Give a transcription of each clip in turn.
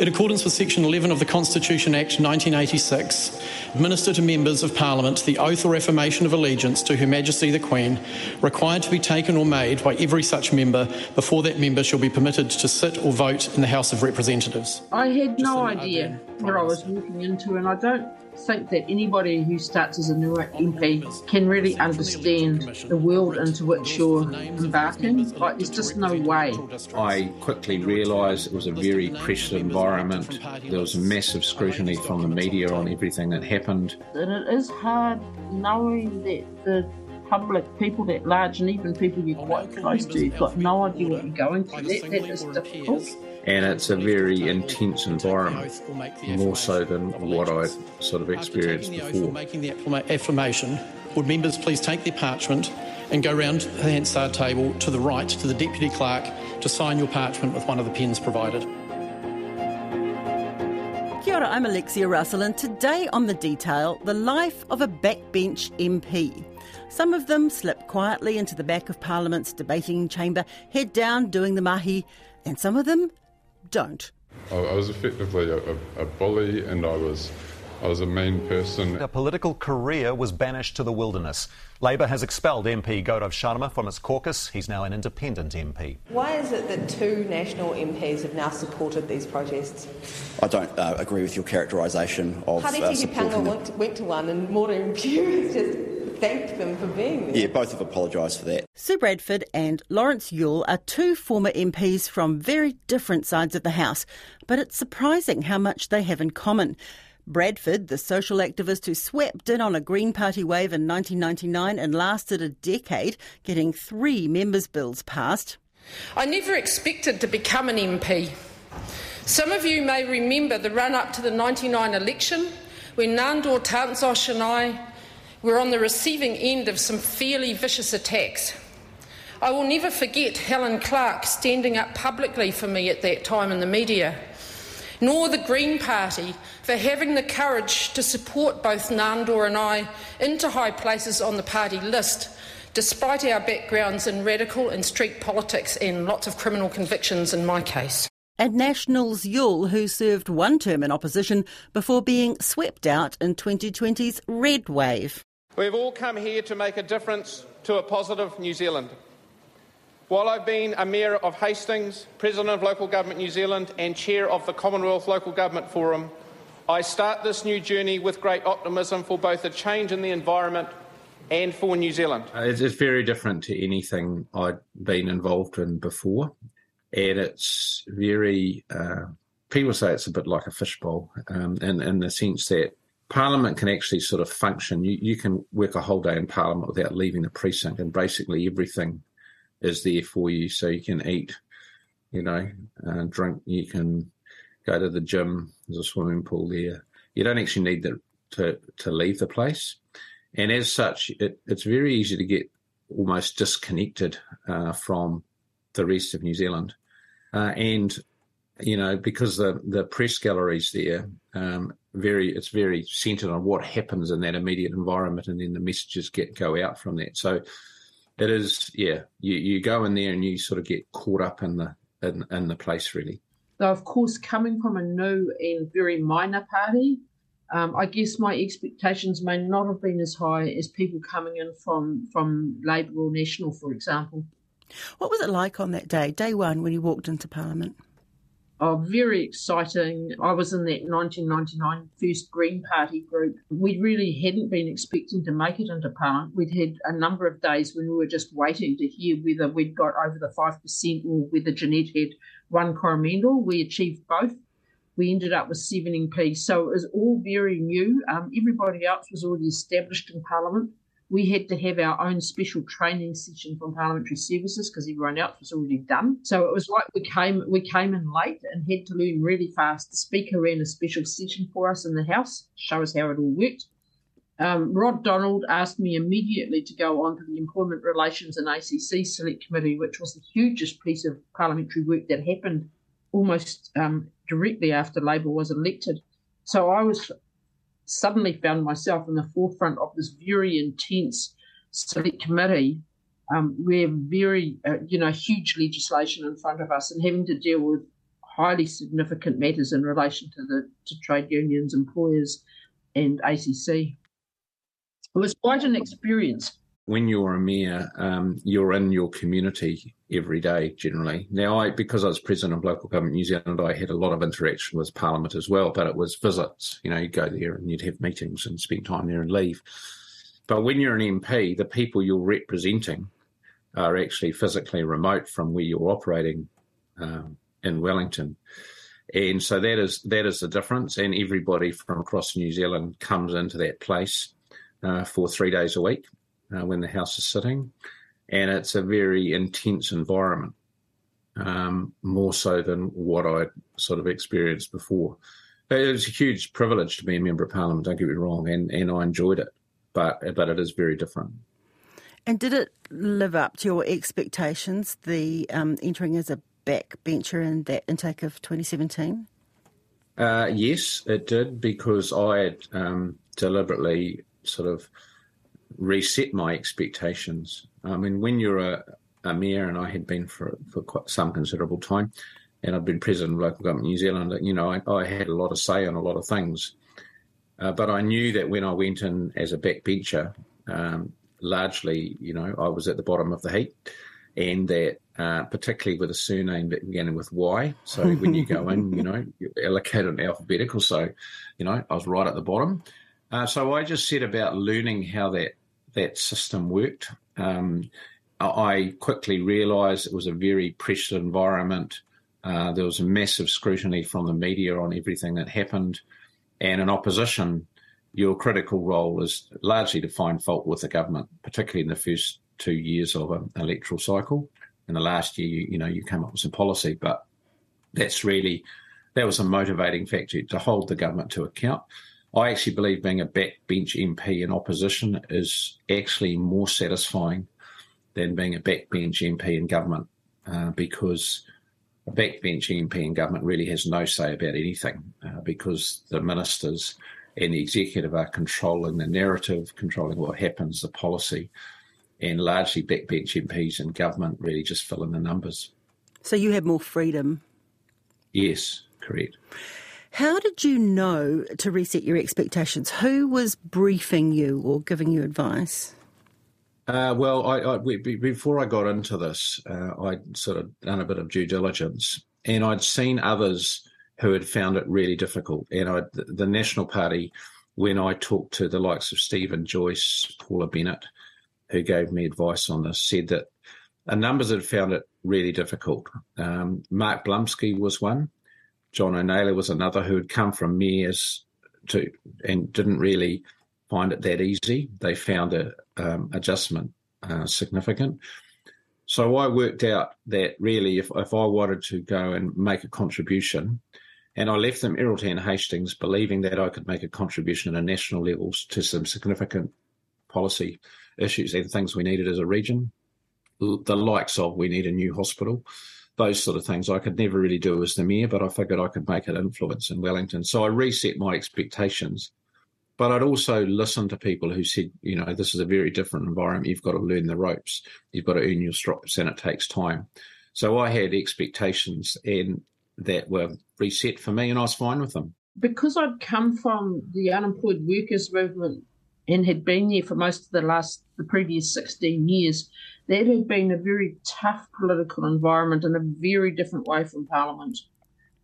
In accordance with Section 11 of the Constitution Act 1986, administer to members of Parliament the oath or affirmation of allegiance to Her Majesty the Queen, required to be taken or made by every such member before that member shall be permitted to sit or vote in the House of Representatives. I had no idea what I was walking into, and I don't think that anybody who starts as a new MP can really understand the world into which you're embarking. Like, there's just no way. I quickly realised it was a very pressured environment. There was massive scrutiny from the media on everything that happened. And it is hard knowing that the public, people that large, and even people you're quite close to, you've got no idea what you're going through. That, that is difficult and it's a very intense environment, more so than what I've sort of experienced before. Making the affirmation, would members please take their parchment and go round the Hansard table to the right to the Deputy Clerk to sign your parchment with one of the pens provided. Kia ora, I'm Alexia Russell, and today on The Detail, the life of a backbench MP. Some of them slip quietly into the back of Parliament's debating chamber, head down doing the mahi, and some of them don't. I was effectively a, a, a bully and I was I was a mean person. A political career was banished to the wilderness. Labour has expelled MP Gaurav Sharma from its caucus. He's now an independent MP. Why is it that two national MPs have now supported these protests? I don't uh, agree with your characterisation of Harete uh, supporting went, went to one and Maureen Pugh has just thanked them for being there. Yeah, both have apologised for that. Sue Bradford and Lawrence Yule are two former MPs from very different sides of the House, but it's surprising how much they have in common. Bradford, the social activist who swept in on a Green Party wave in 1999 and lasted a decade, getting three members' bills passed. I never expected to become an MP. Some of you may remember the run up to the 99 election when Nandor Tanczos and I were on the receiving end of some fairly vicious attacks. I will never forget Helen Clark standing up publicly for me at that time in the media, nor the Green Party for having the courage to support both Nandor and I into high places on the party list, despite our backgrounds in radical and street politics and lots of criminal convictions in my case. And Nationals Yule, who served one term in opposition before being swept out in 2020's red wave. We've all come here to make a difference to a positive New Zealand. While I've been a Mayor of Hastings, President of Local Government New Zealand, and Chair of the Commonwealth Local Government Forum, I start this new journey with great optimism for both a change in the environment and for New Zealand. Uh, it's, very different to anything I'd been involved in before, and it's very. Uh, people say it's a bit like a fishbowl, um, in, in the sense that Parliament can actually sort of function. You, you can work a whole day in Parliament without leaving the precinct, and basically everything is there for you. So you can eat, you know, uh, drink. You can go to the gym. There's a swimming pool there. You don't actually need the, to to leave the place, and as such, it, it's very easy to get almost disconnected uh, from the rest of New Zealand, uh, and you know because the the press galleries there um, very it's very centered on what happens in that immediate environment and then the messages get go out from that so it is yeah you, you go in there and you sort of get caught up in the in, in the place really now of course coming from a new and very minor party um, I guess my expectations may not have been as high as people coming in from from Labour or National, for example. What was it like on that day, day one, when you walked into Parliament? Oh, very exciting. I was in that 1999 first Green Party group. We really hadn't been expecting to make it into Parliament. We'd had a number of days when we were just waiting to hear whether we'd got over the 5% or whether Jeanette had won Coromandel. We achieved both. We ended up with 7 MPs. So it was all very new. Um, everybody else was already established in Parliament we had to have our own special training session from parliamentary services because everyone else was already done. So it was like we came we came in late and had to learn really fast. The speaker ran a special session for us in the house, show us how it all worked. Um, Rod Donald asked me immediately to go on to the Employment Relations and ACC Select Committee, which was the hugest piece of parliamentary work that happened almost um, directly after Labour was elected. So I was suddenly found myself in the forefront of this very intense select committee um, where very, uh, you know, huge legislation in front of us and having to deal with highly significant matters in relation to the to trade unions, employers, and ACC. It was quite an experience. When you're a mayor, um, you're in your community every day generally. Now, I because I was president of local government New Zealand, I had a lot of interaction with Parliament as well, but it was visits. You know, you'd go there and you'd have meetings and spend time there and leave. But when you're an MP, the people you're representing are actually physically remote from where you're operating um, in Wellington. And so that is that is the difference. And everybody from across New Zealand comes into that place uh, for three days a week uh, when the House is sitting, and it's a very intense environment, um, more so than what I'd sort of experienced before. It was a huge privilege to be a member of Parliament. Don't get me wrong, and, and I enjoyed it, but but it is very different. And did it live up to your expectations? The um, entering as a backbencher in that intake of 2017? Uh, yes, it did because I had um, deliberately sort of reset my expectations. I mean, when you're a, a mayor, and I had been for for quite some considerable time, and I've been president of local government New Zealand. You know, I, I had a lot of say on a lot of things, uh, but I knew that when I went in as a backbencher, um, largely, you know, I was at the bottom of the heap, and that uh, particularly with a surname beginning with Y. So when you go in, you know, you allocate an alphabetical. So, you know, I was right at the bottom. Uh, so I just set about learning how that that system worked. Um, I quickly realised it was a very pressured environment. Uh, there was a massive scrutiny from the media on everything that happened, and in opposition, your critical role is largely to find fault with the government, particularly in the first two years of an electoral cycle. In the last year, you, you know, you came up with some policy, but that's really that was a motivating factor to hold the government to account. I actually believe being a backbench MP in opposition is actually more satisfying than being a backbench MP in government uh, because a backbench MP in government really has no say about anything uh, because the ministers and the executive are controlling the narrative, controlling what happens, the policy, and largely backbench MPs in government really just fill in the numbers. So you have more freedom? Yes, correct. How did you know to reset your expectations? Who was briefing you or giving you advice? Uh, well, I, I, before I got into this, uh, I'd sort of done a bit of due diligence, and I'd seen others who had found it really difficult. And I, the National Party, when I talked to the likes of Steven Joyce, Paula Bennett, who gave me advice on this, said that a numbers had found it really difficult. Um, Mark Blumsky was one. Jono Naylor was another who had come from mayors to and didn't really find it that easy. They found the um, adjustment uh, significant. So I worked out that really, if, if I wanted to go and make a contribution, and I left them and Hastings believing that I could make a contribution at a national level to some significant policy issues and things we needed as a region, the likes of we need a new hospital, those sort of things I could never really do as the mayor, but I figured I could make an influence in Wellington. So I reset my expectations but I'd also listen to people who said, you know, this is a very different environment. You've got to learn the ropes. You've got to earn your stripes, and it takes time. So I had expectations, and that were reset for me, and I was fine with them. Because I'd come from the unemployed workers movement and had been there for most of the last, the previous 16 years, that had been a very tough political environment in a very different way from Parliament.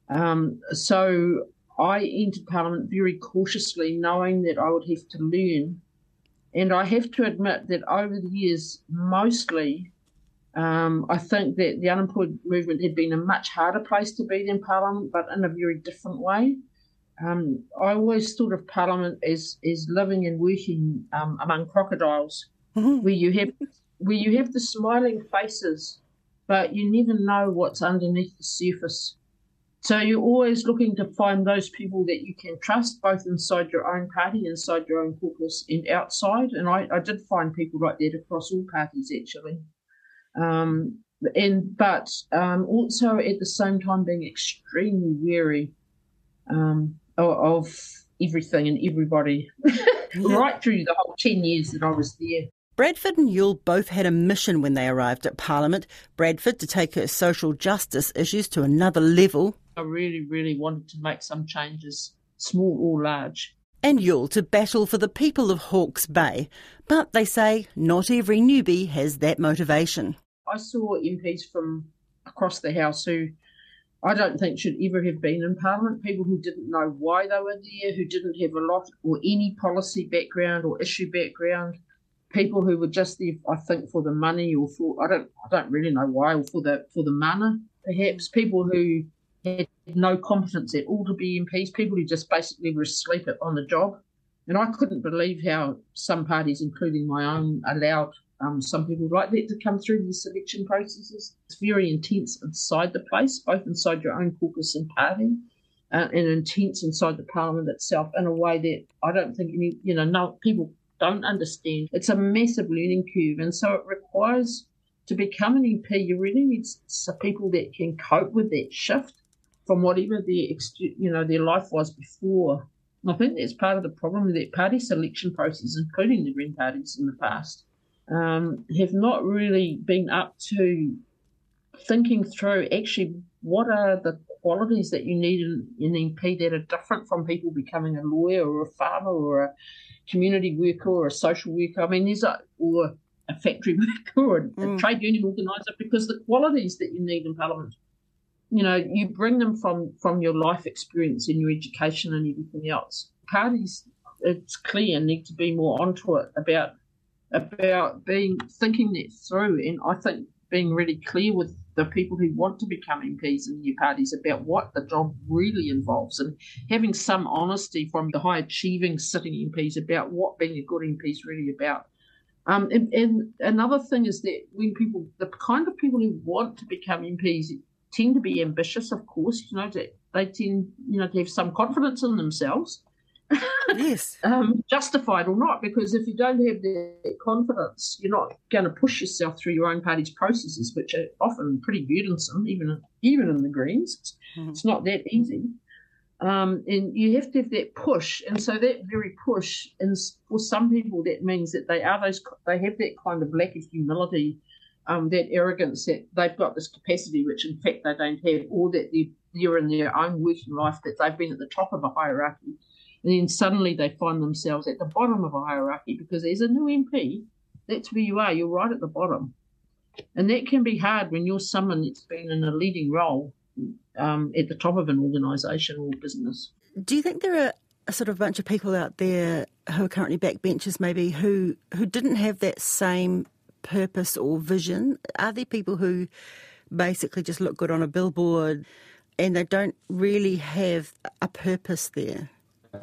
Um, so I entered Parliament very cautiously, knowing that I would have to learn. And I have to admit that over the years, mostly, um, I think that the unemployed movement had been a much harder place to be than Parliament, but in a very different way. Um, I always thought of Parliament as as living and working um, among crocodiles, mm-hmm. where you have where you have the smiling faces, but you never know what's underneath the surface. So you're always looking to find those people that you can trust, both inside your own party, inside your own caucus, and outside. And I, I did find people like that across all parties, actually. Um, and but um, also at the same time being extremely wary um, of, of, everything and everybody, right through the whole ten years that I was there. Bradford and Yule both had a mission when they arrived at Parliament. Bradford to take her social justice issues to another level I really, really wanted to make some changes, small or large. And Yule to battle for the people of Hawke's Bay. But they say not every newbie has that motivation. I saw MPs from across the House who I don't think should ever have been in Parliament. People who didn't know why they were there, who didn't have a lot or any policy background or issue background. People who were just there, I think, for the money or for I don't I don't really know why or for the for the mana perhaps. Mm. People who had no competence at all to be MPs. People who just basically were asleep on the job. And I couldn't believe how some parties, including my own, allowed um, some people like that to come through the selection processes. It's very intense inside the place, both inside your own caucus and party, uh, and intense inside the parliament itself in a way that I don't think any, you know, no people don't understand. It's a massive learning curve, and so it requires to become an MP. You really need some people that can cope with that shift from whatever their, you know, their life was before. I think that's part of the problem with that party selection process, including the Green parties in the past um, have not really been up to thinking through actually what are the qualities that you need in an MP that are different from people becoming a lawyer or a farmer or a community worker or a social worker. I mean, there's a or a factory worker or a, mm. a trade union organizer because the qualities that you need in Parliament, you know, you bring them from from your life experience and your education and everything else. Parties, it's clear, need to be more onto it about about being thinking that through, and I think being really clear with the people who want to become MPs in new parties about what the job really involves, and having some honesty from the high achieving sitting MPs about what being a good MP is really about. Um, and, and, another thing is that when people, the kind of people who want to become MPs tend to be ambitious, of course, you know, that they tend, you know, to have some confidence in themselves yes. um, justified or not, because if you don't have that confidence, you're not going to push yourself through your own party's processes, which are often pretty burdensome, even even in the Greens. It's, mm-hmm. it's not that easy. Um, and you have to have that push, and so that very push, and for some people, that means that they are those, they have that kind of lack of humility, um, that arrogance that they've got this capacity, which in fact they don't have, or that they're, they're in their own working life, that they've been at the top of a hierarchy, and then suddenly they find themselves at the bottom of a hierarchy because as a new MP, that's where you are. You're right at the bottom. And that can be hard when you're someone that's been in a leading role um, at the top of an organisation or business. Do you think there are a sort of bunch of people out there who are currently backbenchers, maybe who who didn't have that same purpose or vision? Are there people who basically just look good on a billboard and they don't really have a purpose there?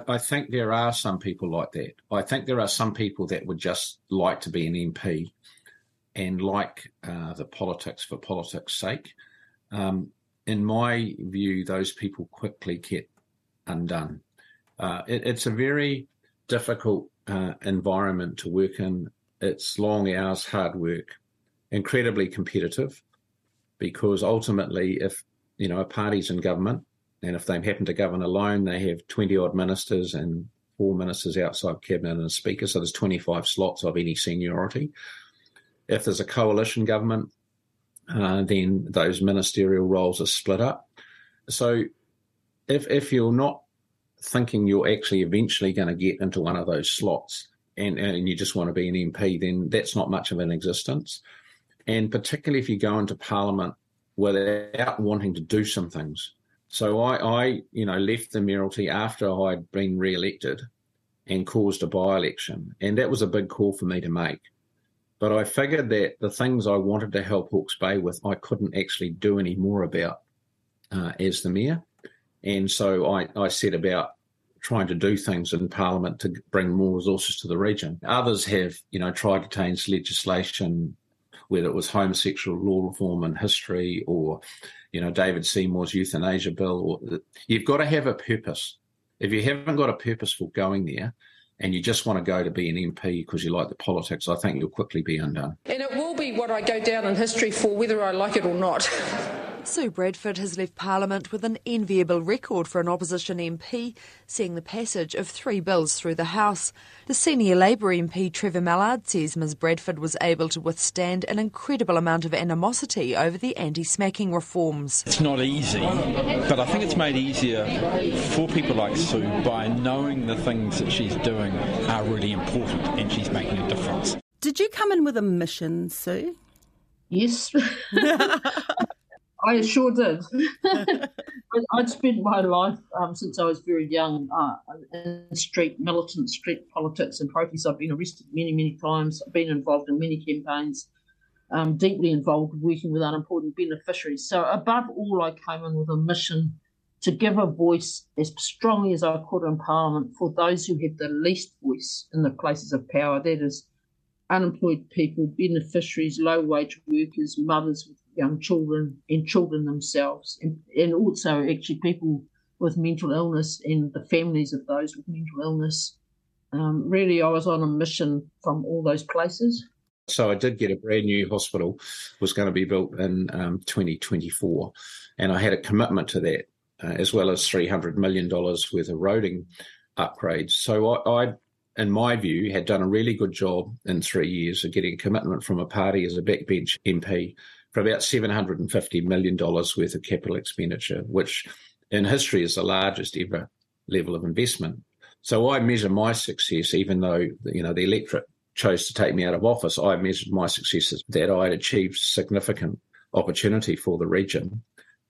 I think there are some people like that. I think there are some people that would just like to be an MP and like uh, the politics for politics' sake. Um, in my view, those people quickly get undone. Uh, it, it's a very difficult uh, environment to work in. It's long hours, hard work, incredibly competitive, because ultimately, if you know a party's in government, and if they happen to govern alone, they have 20 odd ministers and four ministers outside cabinet and a speaker. So there's 25 slots of any seniority. If there's a coalition government, uh, then those ministerial roles are split up. So if if you're not thinking you're actually eventually going to get into one of those slots and, and you just want to be an MP, then that's not much of an existence. And particularly if you go into Parliament without wanting to do some things, so I, I, you know, left the mayoralty after I'd been re-elected and caused a by-election, and that was a big call for me to make. But I figured that the things I wanted to help Hawke's Bay with, I couldn't actually do any more about uh, as the mayor, and so I, I set about trying to do things in Parliament to bring more resources to the region. Others have, you know, tried to change legislation, whether it was homosexual law reform in history or you know, David Seymour's euthanasia bill. Or, You've got to have a purpose. If you haven't got a purpose for going there, and you just want to go to be an MP because you like the politics, I think you'll quickly be undone. And it will be what I go down in history for, whether I like it or not. Sue Bradford has left Parliament with an enviable record for an opposition MP, seeing the passage of three bills through the House. The senior Labour MP Trevor Mallard says Ms Bradford was able to withstand an incredible amount of animosity over the anti-smacking reforms. It's not easy, but I think it's made easier for people like Sue by knowing the things that she's doing are really important and she's making a difference. Did you come in with a mission, Sue? Yes. I sure did. I'd spent my life um, since I was very young uh, in street, militant street politics and protests. I've been arrested many, many times. I've been involved in many campaigns, um, deeply involved working with unimportant beneficiaries. So, above all, I came in with a mission to give a voice as strongly as I could in Parliament for those who have the least voice in the places of power. That is, unemployed people, beneficiaries, low wage workers, mothers with young children and children themselves, and, and also actually people with mental illness and the families of those with mental illness. Um, really, I was on a mission from all those places. So I did get a brand new hospital, was going to be built in um, 2024, and I had a commitment to that, uh, as well as $300 million worth of roading upgrades. So I, I in my view, had done a really good job in three years of getting commitment from a party as a backbench MP for about $750 million worth of capital expenditure, which in history is the largest ever level of investment. So I measure my success, even though you know the electorate chose to take me out of office. I measured my success as that I had achieved significant opportunity for the region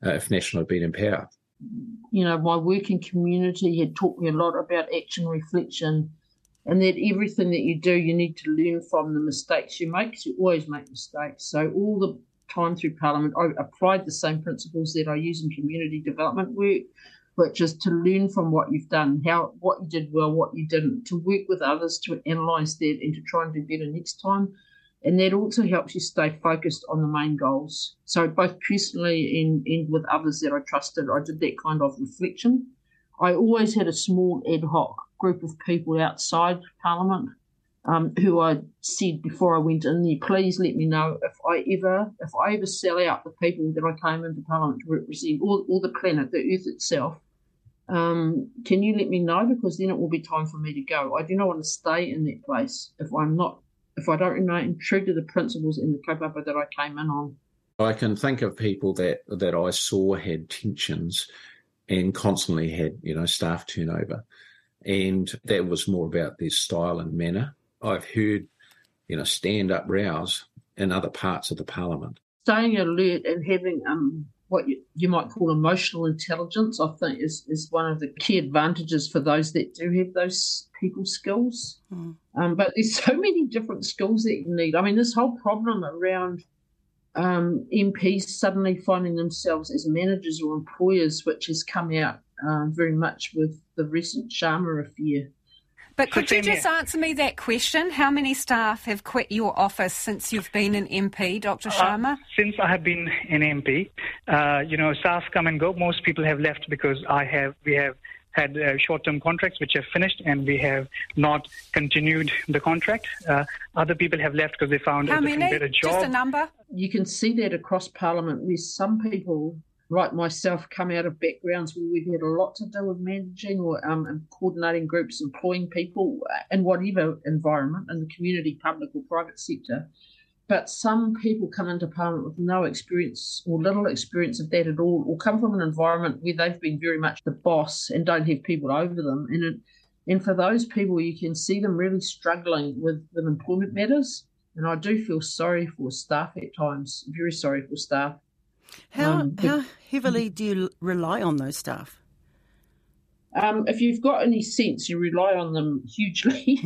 uh, if National had been in power. You know, my working community had taught me a lot about action reflection and that everything that you do, you need to learn from the mistakes you make because you always make mistakes. So all the time through Parliament, I applied the same principles that I use in community development work, which is to learn from what you've done, how what you did well, what you didn't, to work with others to analyse that and to try and do better next time. And that also helps you stay focused on the main goals. So both personally and, and with others that I trusted, I did that kind of reflection. I always had a small ad hoc group of people outside Parliament um, who I said before I went in there, please let me know if I ever if I ever sell out the people that I came into Parliament to represent, or, or the planet, the Earth itself. Um, can you let me know because then it will be time for me to go. I do not want to stay in that place if I'm not if I don't remain true to the principles in the kaupapa that I came in on. I can think of people that that I saw had tensions and constantly had you know staff turnover, and that was more about their style and manner I've heard, you know, stand up rows in other parts of the parliament. Staying alert and having um, what you, you, might call emotional intelligence, I think, is, is one of the key advantages for those that do have those people skills. Mm. Um, but there's so many different skills that you need. I mean, this whole problem around um, MPs suddenly finding themselves as managers or employers, which has come out uh, very much with the recent Sharma affair. But could you just answer me that question? How many staff have quit your office since you've been an MP, Dr. Uh, Sharma? Uh, since I have been an MP, uh, you know, staff come and go. Most people have left because I have, we have had uh, short-term contracts which have finished and we have not continued the contract. Uh, other people have left because they found How a many? better job. Just a number? You can see that across Parliament where some people like myself, come out of backgrounds where we've had a lot to do with managing or um, and coordinating groups, employing people in whatever environment, in the community, public or private sector. But some people come into Parliament with no experience or little experience of that at all, or come from an environment where they've been very much the boss and don't have people over them. And it, and for those people, you can see them really struggling with, with employment matters. And I do feel sorry for staff at times, very sorry for staff. How um, how heavily do you rely on those staff? Um, if you've got any sense, you rely on them hugely.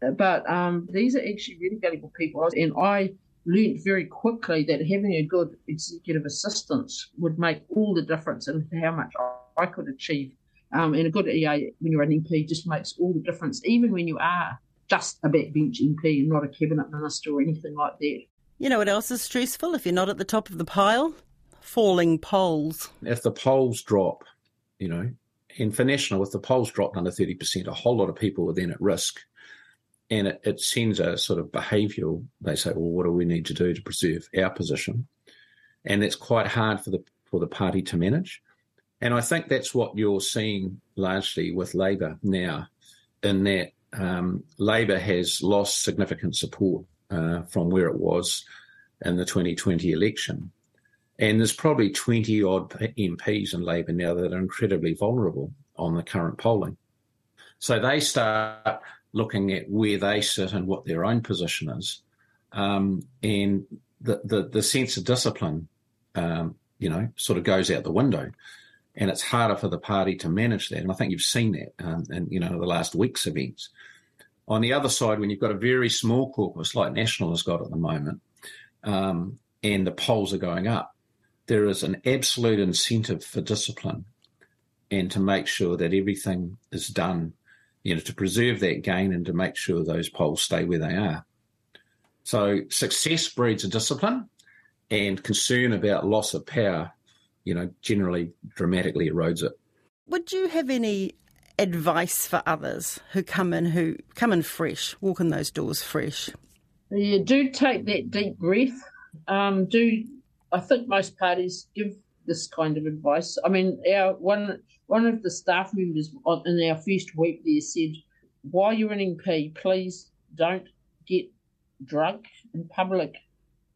but um, these are actually really valuable people, and I learned very quickly that having a good executive assistant would make all the difference in how much I could achieve. Um, and a good EA when you're an MP just makes all the difference, even when you are just a backbench MP and not a cabinet minister or anything like that. You know what else is stressful if you're not at the top of the pile? Falling polls. If the polls drop, you know, and for National, if the polls dropped under 30%, a whole lot of people are then at risk. And it, it sends a sort of behavioural, they say, well, what do we need to do to preserve our position? and it's quite hard for the for the party to manage. And I think that's what you're seeing largely with Labour now, in that um, Labour has lost significant support uh, from where it was in the 2020 election. And there's probably 20 odd MPs in Labour now that are incredibly vulnerable on the current polling. So they start looking at where they sit and what their own position is. Um, and the, the, the, sense of discipline, um, you know, sort of goes out the window. And it's harder for the party to manage that. And I think you've seen that um, in, you know, the last week's events. On the other side, when you've got a very small corpus like National has got at the moment, um, and the polls are going up, there is an absolute incentive for discipline and to make sure that everything is done, you know, to preserve that gain and to make sure those polls stay where they are. So success breeds a discipline, and concern about loss of power, you know, generally dramatically erodes it. Would you have any advice for others who come in who come in fresh, walk in those doors fresh? Yeah, do take that deep breath. Um, do I think most parties give this kind of advice. I mean, our one one of the staff members in our first week there said, "While you're an MP, please don't get drunk in public.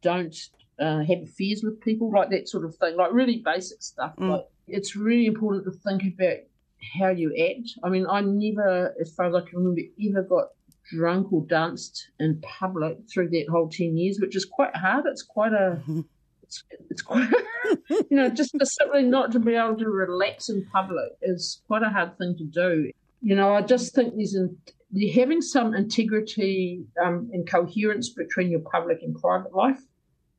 Don't uh, have affairs with people, like that sort of thing, like really basic stuff. Mm. Like it's really important to think about how you act. I mean, I never, as far as I can remember, ever got drunk or danced in public through that whole 10 years, which is quite hard. It's quite a, it's, it's quite, you know, just simply not to be able to relax in public is quite a hard thing to do. You know, I just think there's an, having some integrity um, and coherence between your public and private life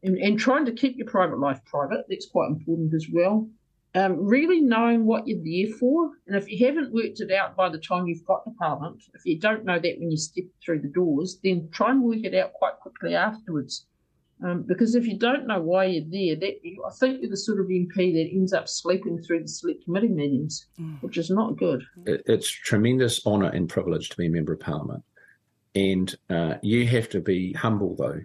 and, and trying to keep your private life private, that's quite important as well um, really knowing what you're there for. And if you haven't worked it out by the time you've got to Parliament, if you don't know that when you step through the doors, then try and work it out quite quickly afterwards. Um, because if you don't know why you're there, that I think you're the sort of MP that ends up sleeping through the select committee meetings, mm. which is not good. It's tremendous honour and privilege to be a member of Parliament, and uh, you have to be humble though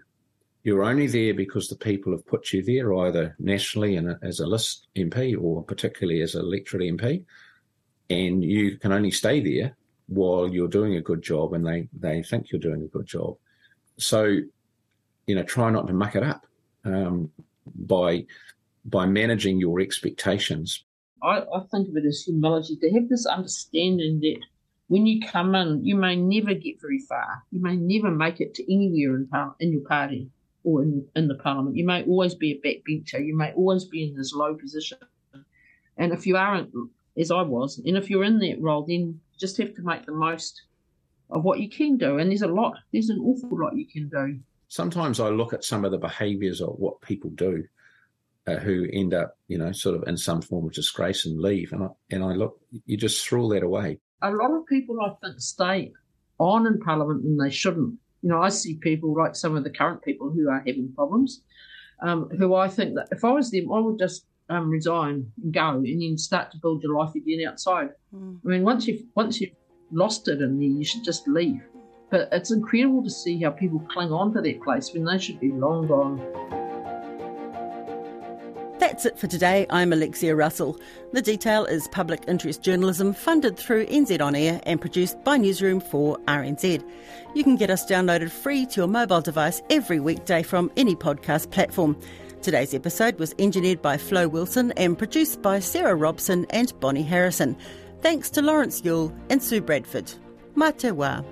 you're only there because the people have put you there, either nationally and as a list MP or particularly as an electorate MP. And you can only stay there while you're doing a good job and they, they think you're doing a good job. So, you know, try not to muck it up um, by by managing your expectations. I, I think of it as humility to have this understanding that when you come in, you may never get very far. You may never make it to anywhere in, in your party or in, in the parliament. You may always be a backbencher. You may always be in this low position. And if you aren't, as I was, and if you're in that role, then you just have to make the most of what you can do. And there's a lot, there's an awful lot you can do. Sometimes I look at some of the behaviours of what people do uh, who end up, you know, sort of in some form of disgrace and leave. And I, and I look, you just throw that away. A lot of people, I think, stay on in Parliament and they shouldn't you know, I see people like some of the current people who are having problems, um, who I think that if I was them, I would just um, resign and go, and then start to build your life again outside. Mm. I mean, once you've once you've lost it in there, you should just leave. But it's incredible to see how people cling on to that place when they should be long gone. That's it for today. I'm Alexia Russell. The detail is public interest journalism funded through NZ On Air and produced by Newsroom for RNZ. You can get us downloaded free to your mobile device every weekday from any podcast platform. Today's episode was engineered by Flo Wilson and produced by Sarah Robson and Bonnie Harrison. Thanks to Lawrence Yule and Sue Bradford. Mā te wā.